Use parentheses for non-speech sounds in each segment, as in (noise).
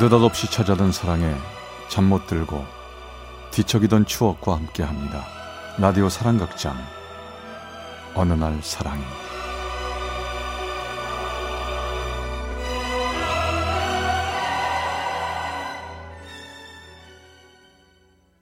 느닷없이 찾아든 사랑에 잠 못 들고 뒤척이던 추억과 함께합니다. 라디오 사랑극장 어느 날 사랑이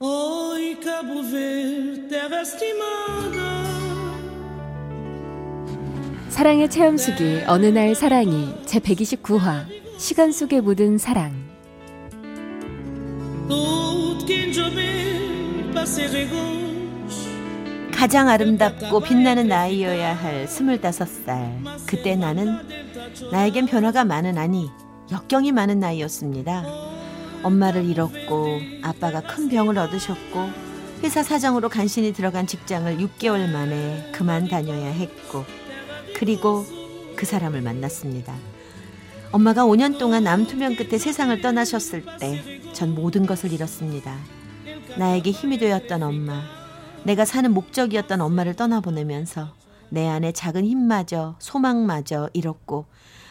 Oi, Cabo Verde, terra estimada. 사랑의 체험수기 어느 날 사랑이 제 129화 시간 속에 묻은 사랑 가장 아름답고 빛나는 나이여야 할 스물다섯 살. 그때 나는 나에겐 변화가 많은 아니 역경이 많은 나이였습니다. 엄마를 잃었고 아빠가 큰 병을 얻으셨고 회사 사정으로 간신히 들어간 직장을 6개월 만에 그만 다녀야 했고 그리고 그 사람을 만났습니다. 엄마가 5년 동안 암투명 끝에 세상을 떠나셨을 때 전 모든 것을 잃었습니다. 나에게 힘이 되었던 엄마, 내가 사는 목적이었던 엄마를 떠나보내면서 내 안에 작은 힘마저 소망마저 잃었고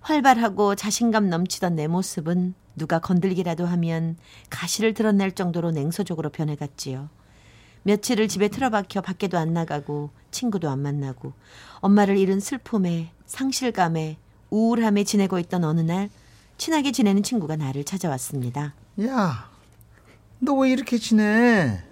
활발하고 자신감 넘치던 내 모습은 누가 건들기라도 하면 가시를 드러낼 정도로 냉소적으로 변해갔지요. 며칠을 집에 틀어박혀 밖에도 안 나가고 친구도 안 만나고 엄마를 잃은 슬픔에 상실감에 우울함에 지내고 있던 어느 날 친하게 지내는 친구가 나를 찾아왔습니다. 야, 너 왜 이렇게 지내?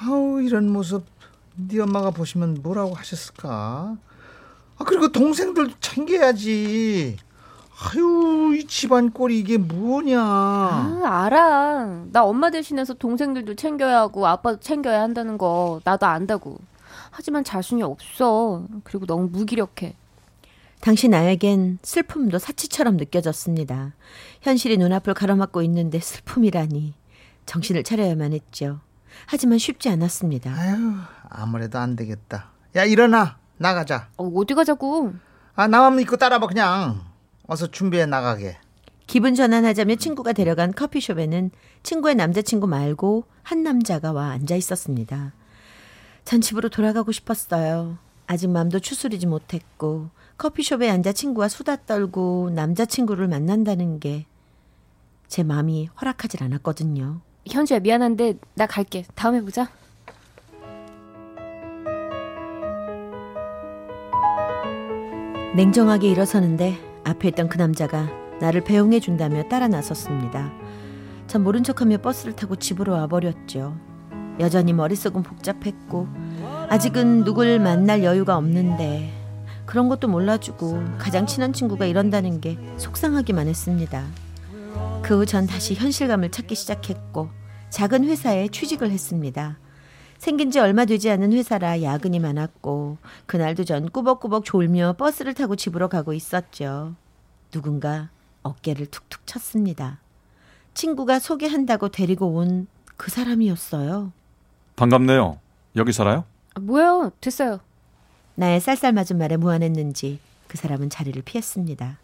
아우 이런 모습 네 엄마가 보시면 뭐라고 하셨을까? 아 그리고 동생들도 챙겨야지. 아유 이 집안 꼴이 이게 뭐냐? 아, 알아 나 엄마 대신해서 동생들도 챙겨야 하고 아빠도 챙겨야 한다는 거 나도 안다고 하지만 자신이 없어 그리고 너무 무기력해 당시 나에겐 슬픔도 사치처럼 느껴졌습니다. 현실이 눈앞을 가로막고 있는데 슬픔이라니 정신을 차려야만 했죠. 하지만 쉽지 않았습니다. 아유 아무래도 안 되겠다. 야 일어나 나가자. 어, 어디 가자고 아 나만 믿고 따라봐 그냥. 어서 준비해 나가게. 기분 전환하자며 친구가 데려간 커피숍에는 친구의 남자친구 말고 한 남자가 와 앉아 있었습니다. 전 집으로 돌아가고 싶었어요. 아직 마음도 추스리지 못했고 커피숍에 앉아 친구와 수다 떨고 남자친구를 만난다는 게 제 마음이 허락하질 않았거든요. 현주야 미안한데 나 갈게 다음에 보자 냉정하게 일어서는데 앞에 있던 그 남자가 나를 배웅해 준다며 따라 나섰습니다. 전 모른 척하며 버스를 타고 집으로 와버렸죠. 여전히 머릿속은 복잡했고 아직은 누굴 만날 여유가 없는데 그런 것도 몰라주고 가장 친한 친구가 이런다는 게 속상하기만 했습니다. 그 후 전 다시 현실감을 찾기 시작했고 작은 회사에 취직을 했습니다. 생긴 지 얼마 되지 않은 회사라 야근이 많았고 그날도 전 꾸벅꾸벅 졸며 버스를 타고 집으로 가고 있었죠. 누군가 어깨를 툭툭 쳤습니다. 친구가 소개한다고 데리고 온 그 사람이었어요. 반갑네요. 여기 살아요? 아, 뭐야 됐어요 나의 쌀쌀 맞은 말에 무안했는지 그 사람은 자리를 피했습니다.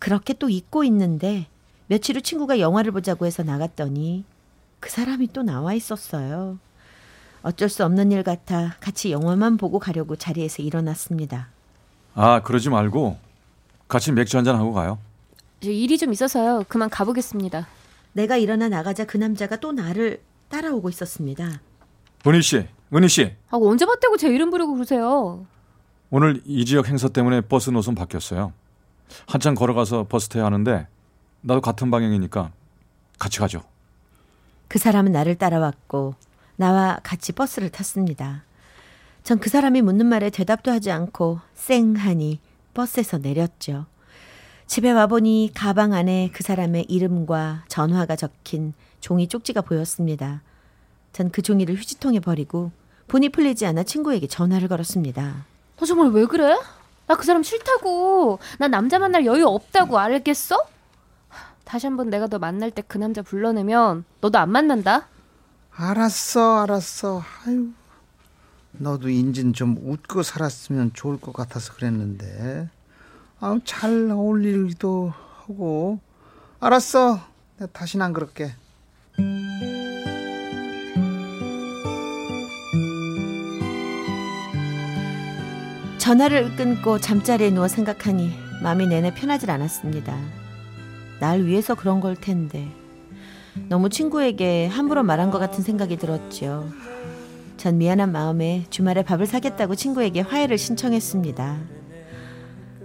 그렇게 또 잊고 있는데 며칠 후 친구가 영화를 보자고 해서 나갔더니 그 사람이 또 나와 있었어요. 어쩔 수 없는 일 같아 같이 영화만 보고 가려고 자리에서 일어났습니다. 아 그러지 말고 같이 맥주 한잔 하고 가요. 저 일이 좀 있어서요 그만 가보겠습니다 내가 일어나 나가자 그 남자가 또 나를 따라오고 있었습니다. 은희 씨, 은희 씨. 아 언제 봤다고 제 이름 부르고 그러세요 오늘 이 지역 행사 때문에 버스 노선 바뀌었어요. 한참 걸어가서 버스 타야 하는데 나도 같은 방향이니까 같이 가죠. 그 사람은 나를 따라왔고 나와 같이 버스를 탔습니다. 전 그 사람이 묻는 말에 대답도 하지 않고 쌩하니 버스에서 내렸죠. 집에 와보니 가방 안에 그 사람의 이름과 전화가 적힌 종이 쪽지가 보였습니다. 전 그 종이를 휴지통에 버리고 본이 풀리지 않아 친구에게 전화를 걸었습니다. 너 정말 왜 그래? 나 그 사람 싫다고 나 남자 만날 여유 없다고 알겠어? 다시 한번 내가 너 만날 때 그 남자 불러내면 너도 안 만난다 알았어, 알았어. 아유, 너도 인진 좀 웃고 살았으면 좋을 것 같아서 그랬는데. 아, 잘 어울리기도 하고. 알았어. 내가 다시는 안 그럴게. 전화를 끊고 잠자리에 누워 생각하니 마음이 내내 편하질 않았습니다. 날 위해서 그런 걸 텐데. 너무 친구에게 함부로 말한 것 같은 생각이 들었죠. 전 미안한 마음에 주말에 밥을 사겠다고 친구에게 화해를 신청했습니다.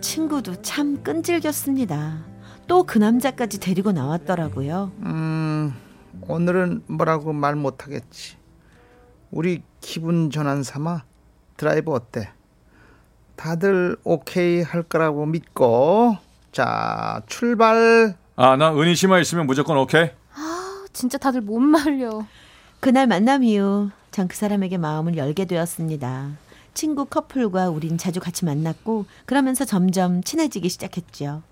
친구도 참 끈질겼습니다. 또 그 남자까지 데리고 나왔더라고요. 음, 오늘은 뭐라고 말 못하겠지. 우리 기분 전환 삼아 드라이브 어때? 다들 오케이 할 거라고 믿고 자 출발. 아, 나 은희 씨만 있으면 무조건 오케이. 진짜 다들 못 말려. 그날 만남 이후 전 그 사람에게 마음을 열게 되었습니다. 친구 커플과 우린 자주 같이 만났고 그러면서 점점 친해지기 시작했죠.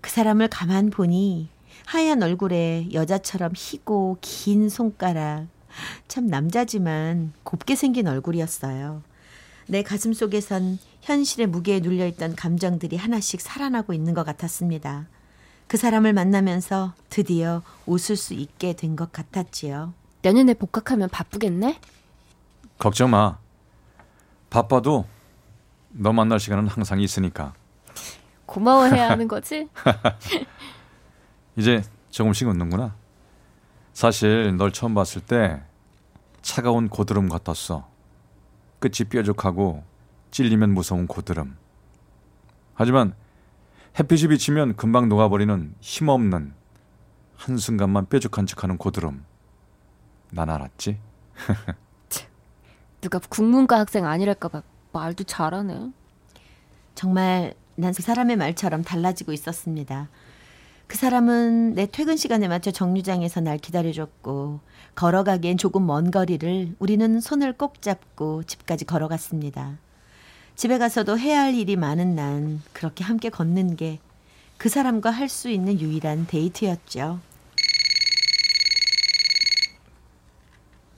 그 사람을 가만 보니 하얀 얼굴에 여자처럼 희고 긴 손가락 참 남자지만 곱게 생긴 얼굴이었어요. 내 가슴 속에선 현실의 무게에 눌려있던 감정들이 하나씩 살아나고 있는 것 같았습니다. 그 사람을 만나면서 드디어 웃을 수 있게 된 것 같았지요. 내년에 복학하면 바쁘겠네? 걱정 마. 바빠도 너 만날 시간은 항상 있으니까. 고마워해야 (laughs) 하는 거지? 이제 조금씩 웃는구나. 사실 널 처음 봤을 때 차가운 고드름 같았어. 끝이 뾰족하고 찔리면 무서운 고드름. 하지만 햇빛이 비치면 금방 녹아버리는 힘없는 한순간만 뾰족한 척하는 고드름. 난 알았지? (laughs) 누가 국문과 학생 아니랄까봐 말도 잘하네. 정말 난 그 사람의 말처럼 달라지고 있었습니다. 그 사람은 내 퇴근 시간에 맞춰 정류장에서 날 기다려줬고 걸어가기엔 조금 먼 거리를 우리는 손을 꼭 잡고 집까지 걸어갔습니다. 집에 가서도 해야 할 일이 많은 난 그렇게 함께 걷는 게 그 사람과 할 수 있는 유일한 데이트였죠.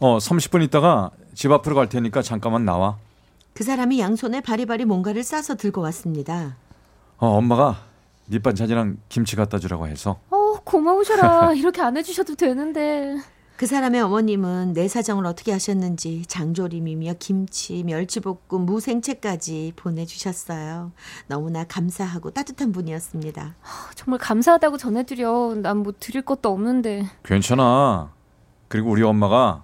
어, 30분 있다가 집 앞으로 갈 테니까 잠깐만 나와. 그 사람이 양손에 바리바리 뭔가를 싸서 들고 왔습니다. 어, 엄마가 밑반찬이랑 김치 갖다 주라고 해서. 어, 고마우셔라. 이렇게 안 해주셔도 되는데. 그 사람의 어머님은 내 사정을 어떻게 하셨는지 장조림이며 김치, 멸치볶음, 무생채까지 보내주셨어요. 너무나 감사하고 따뜻한 분이었습니다. 정말 감사하다고 전해드려. 난 뭐 드릴 것도 없는데. 괜찮아. 그리고 우리 엄마가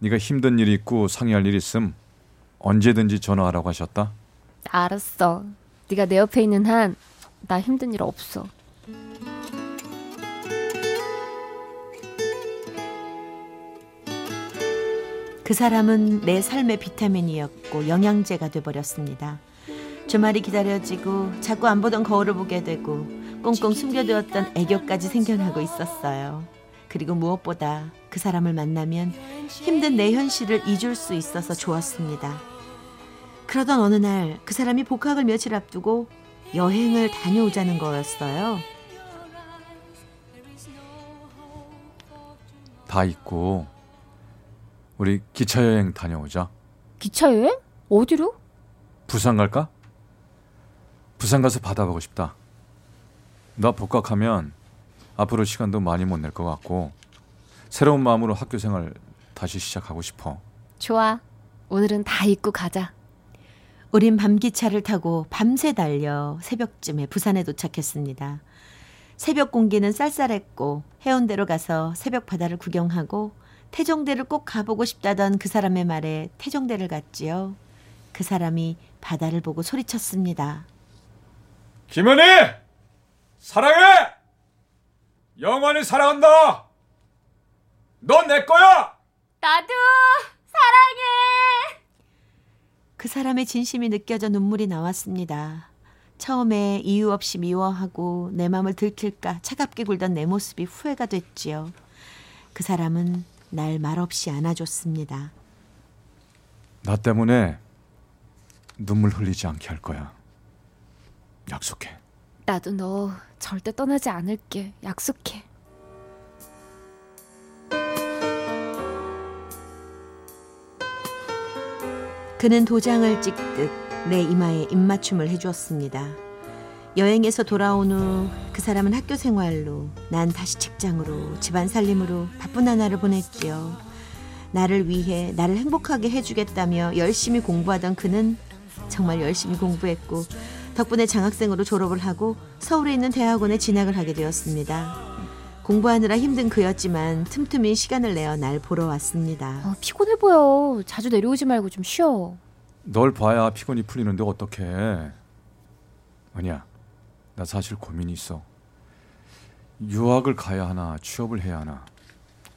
네가 힘든 일 있고 상의할 일 있음 언제든지 전화하라고 하셨다. 알았어. 네가 내 옆에 있는 한 나 힘든 일 없어. 그 사람은 내 삶의 비타민이었고 영양제가 돼버렸습니다. 주말이 기다려지고 자꾸 안 보던 거울을 보게 되고 꽁꽁 숨겨두었던 애교까지 생겨나고 있었어요. 그리고 무엇보다 그 사람을 만나면 힘든 내 현실을 잊을 수 있어서 좋았습니다. 그러던 어느 날 그 사람이 복학을 며칠 앞두고 여행을 다녀오자는 거였어요. 다 있고 우리 기차 여행 다녀오자. 기차 여행? 어디로? 부산 갈까? 부산 가서 바다 보고 싶다. 나 복학하면 앞으로 시간도 많이 못 낼 것 같고 새로운 마음으로 학교 생활 다시 시작하고 싶어. 좋아. 오늘은 다 잊고 가자. 우린 밤기차를 타고 밤새 달려 새벽쯤에 부산에 도착했습니다. 새벽 공기는 쌀쌀했고 해운대로 가서 새벽 바다를 구경하고 태종대를 꼭 가보고 싶다던 그 사람의 말에 태종대를 갔지요. 그 사람이 바다를 보고 소리쳤습니다. 김은희! 사랑해! 영원히 사랑한다! 넌 내 거야! 나도 사랑해. 그 사람의 진심이 느껴져 눈물이 나왔습니다. 처음에 이유 없이 미워하고 내 마음을 들킬까 차갑게 굴던 내 모습이 후회가 됐지요. 그 사람은 날 말없이 안아줬습니다. 나 때문에 눈물 흘리지 않게 할 거야. 약속해. 나도 너 절대 떠나지 않을게. 약속해. 그는 도장을 찍듯 내 이마에 입맞춤을 해주었습니다. 여행에서 돌아온 후 그 사람은 학교 생활로, 난 다시 직장으로, 집안 살림으로 바쁜 하나를 보냈지요. 나를 위해 나를 행복하게 해주겠다며 열심히 공부하던 그는 정말 열심히 공부했고 덕분에 장학생으로 졸업을 하고 서울에 있는 대학원에 진학을 하게 되었습니다. 공부하느라 힘든 그였지만 틈틈이 시간을 내어 날 보러 왔습니다. 아, 피곤해 보여. 자주 내려오지 말고 좀 쉬어. 널 봐야 피곤이 풀리는데 어떡해. 아니야. 나 사실 고민이 있어. 유학을 가야 하나 취업을 해야 하나.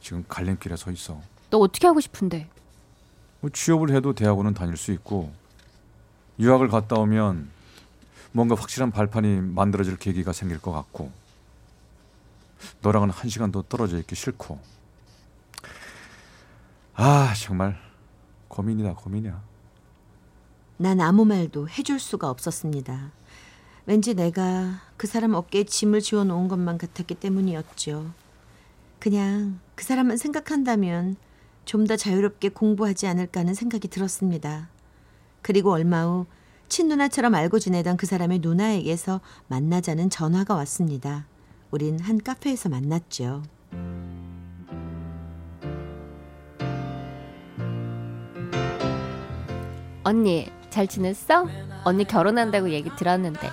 지금 갈림길에 서 있어. 너 어떻게 하고 싶은데? 뭐 취업을 해도 대학원은 다닐 수 있고 유학을 갔다 오면 뭔가 확실한 발판이 만들어질 계기가 생길 것 같고 너랑은 한 시간도 떨어져 있기 싫고 아 정말 고민이다 고민이야 난 아무 말도 해줄 수가 없었습니다. 왠지 내가 그 사람 어깨에 짐을 지어 놓은 것만 같았기 때문이었죠. 그냥 그 사람만 생각한다면 좀 더 자유롭게 공부하지 않을까 하는 생각이 들었습니다. 그리고 얼마 후 친누나처럼 알고 지내던 그 사람의 누나에게서 만나자는 전화가 왔습니다. 우린 한 카페에서 만났죠. 언니, 잘 지냈어? 언니 결혼한다고 얘기 들었는데.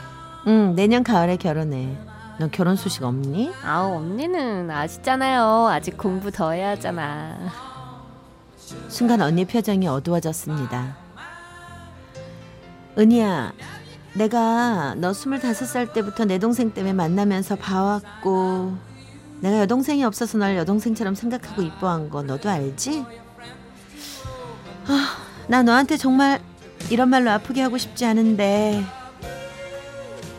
응, 내년 가을에 결혼해. 너 결혼 소식 없니? 아우, 언니는 아시잖아요. 아직 공부 더 해야 하잖아. 순간 언니 표정이 어두워졌습니다. 은희야, 내가 너 스물다섯 살 때부터 내 동생 때문에 만나면서 봐왔고, 내가 여동생이 없어서 널 여동생처럼 생각하고 이뻐한 거 너도 알지? 아, 나 너한테 정말 이런 말로 아프게 하고 싶지 않은데,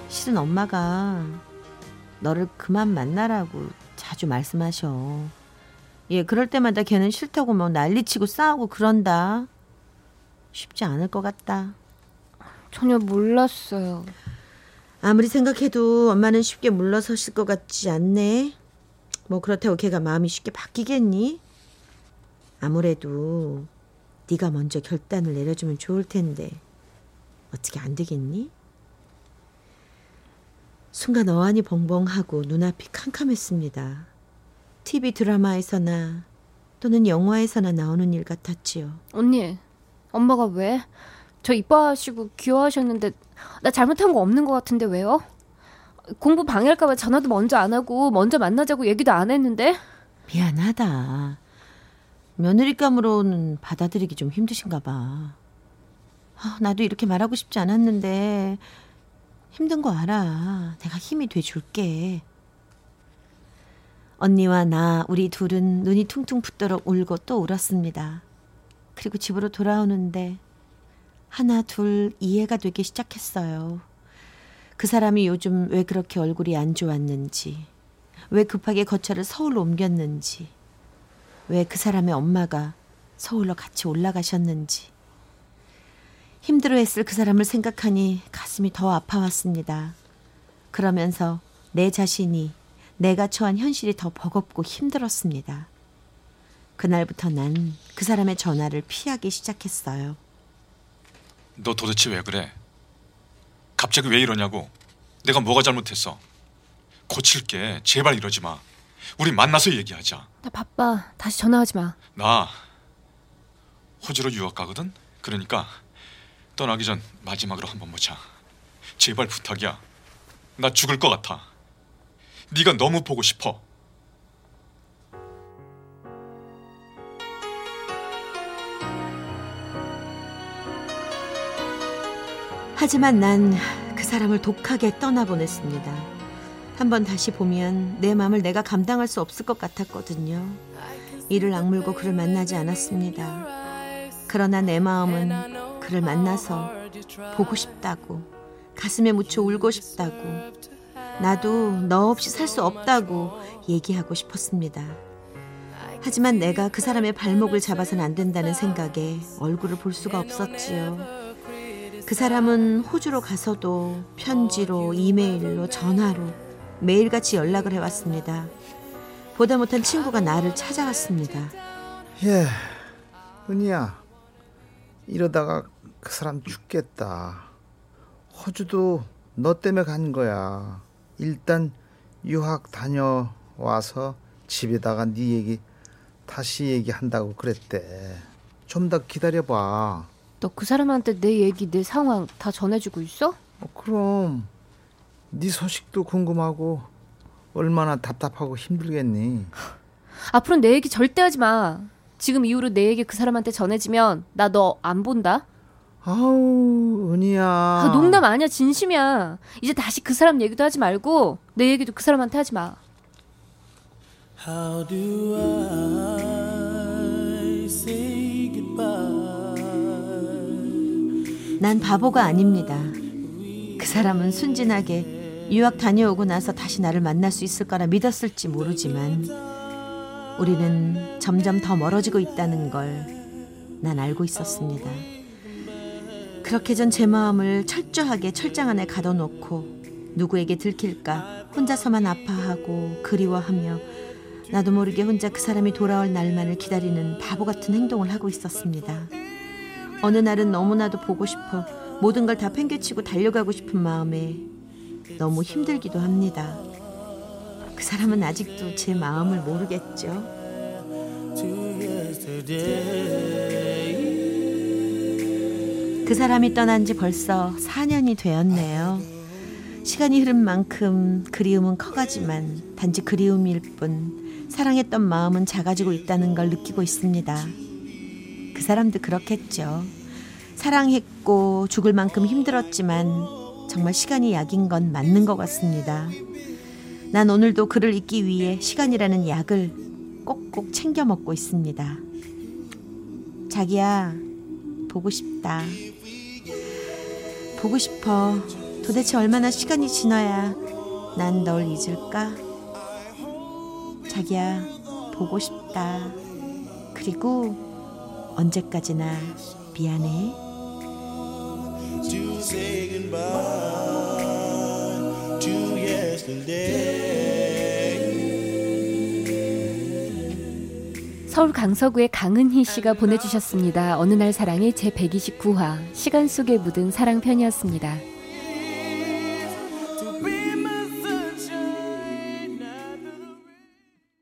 실은 엄마가 너를 그만 만나라고 자주 말씀하셔. 예, 그럴 때마다 걔는 싫다고 뭐 난리치고 싸우고 그런다. 쉽지 않을 것 같다. 전혀 몰랐어요. 아무리 생각해도 엄마는 쉽게 물러서실 것 같지 않네. 뭐 그렇다고 걔가 마음이 쉽게 바뀌겠니? 아무래도 네가 먼저 결단을 내려주면 좋을 텐데 어떻게 안 되겠니? 순간 어안이 벙벙하고 눈앞이 캄캄했습니다. TV 드라마에서나 또는 영화에서나 나오는 일 같았지요. 언니, 엄마가 왜? 저 이뻐하시고 귀여워하셨는데 나 잘못한 거 없는 것 같은데 왜요? 공부 방해할까봐 전화도 먼저 안 하고 먼저 만나자고 얘기도 안 했는데 미안하다. 며느리감으로는 받아들이기 좀 힘드신가 봐. 아, 나도 이렇게 말하고 싶지 않았는데 힘든 거 알아. 내가 힘이 돼 줄게. 언니와 나 우리 둘은 눈이 퉁퉁 붓도록 울고 또 울었습니다. 그리고 집으로 돌아오는데 하나 둘 이해가 되기 시작했어요. 그 사람이 요즘 왜 그렇게 얼굴이 안 좋았는지, 왜 급하게 거처를 서울로 옮겼는지, 왜 그 사람의 엄마가 서울로 같이 올라가셨는지. 힘들어했을 그 사람을 생각하니 가슴이 더 아파왔습니다. 그러면서 내 자신이 내가 처한 현실이 더 버겁고 힘들었습니다. 그날부터 난 그 사람의 전화를 피하기 시작했어요. 너 도대체 왜 그래? 갑자기 왜 이러냐고. 내가 뭐가 잘못했어? 고칠게. 제발 이러지 마. 우리 만나서 얘기하자. 나 바빠. 다시 전화하지 마. 나 호주로 유학 가거든? 그러니까 떠나기 전 마지막으로 한 번 보자. 제발 부탁이야. 나 죽을 것 같아. 네가 너무 보고 싶어 하지만 난 그 사람을 독하게 떠나보냈습니다. 한번 다시 보면 내 마음을 내가 감당할 수 없을 것 같았거든요. 이를 악물고 그를 만나지 않았습니다. 그러나 내 마음은 그를 만나서 보고 싶다고, 가슴에 묻혀 울고 싶다고, 나도 너 없이 살 수 없다고 얘기하고 싶었습니다. 하지만 내가 그 사람의 발목을 잡아서는 안 된다는 생각에 얼굴을 볼 수가 없었지요. 그 사람은 호주로 가서도 편지로, 이메일로, 전화로 매일같이 연락을 해왔습니다. 보다 못한 친구가 나를 찾아왔습니다. 예, 은희야. 이러다가 그 사람 죽겠다. 호주도 너 때문에 간 거야. 일단 유학 다녀와서 집에다가 네 얘기 다시 얘기한다고 그랬대. 좀 더 기다려봐. 너 그 사람한테 내 얘기, 내 상황 다 전해주고 있어? 어, 그럼 네 소식도 궁금하고 얼마나 답답하고 힘들겠니? (laughs) 앞으로 내 얘기 절대 하지 마. 지금 이후로 내 얘기 그 사람한테 전해지면 나 너 안 본다. 아우 은희야. 아, 농담 아니야 진심이야. 이제 다시 그 사람 얘기도 하지 말고 내 얘기도 그 사람한테 하지 마. How do I say 난 바보가 아닙니다. 그 사람은 순진하게 유학 다녀오고 나서 다시 나를 만날 수 있을 거라 믿었을지 모르지만 우리는 점점 더 멀어지고 있다는 걸 난 알고 있었습니다. 그렇게 전 제 마음을 철저하게 철장 안에 가둬놓고 누구에게 들킬까 혼자서만 아파하고 그리워하며 나도 모르게 혼자 그 사람이 돌아올 날만을 기다리는 바보 같은 행동을 하고 있었습니다. 어느 날은 너무나도 보고 싶어 모든 걸 다 팽개치고 달려가고 싶은 마음에 너무 힘들기도 합니다. 그 사람은 아직도 제 마음을 모르겠죠. 그 사람이 떠난 지 벌써 4년이 되었네요. 시간이 흐른 만큼 그리움은 커가지만 단지 그리움일 뿐 사랑했던 마음은 작아지고 있다는 걸 느끼고 있습니다. 그 사람도 그렇겠죠. 사랑했고 죽을 만큼 힘들었지만 정말 시간이 약인 건 맞는 것 같습니다. 난 오늘도 그를 잊기 위해 시간이라는 약을 꼭꼭 챙겨 먹고 있습니다. 자기야, 보고 싶다. 보고 싶어. 도대체 얼마나 시간이 지나야 난 널 잊을까? 자기야, 보고 싶다. 그리고 언제까지나 미안해. 서울 강서구의 강은희 씨가 보내주셨습니다. 어느 날 사랑의 제 129화 시간 속에 묻은 사랑 편이었습니다.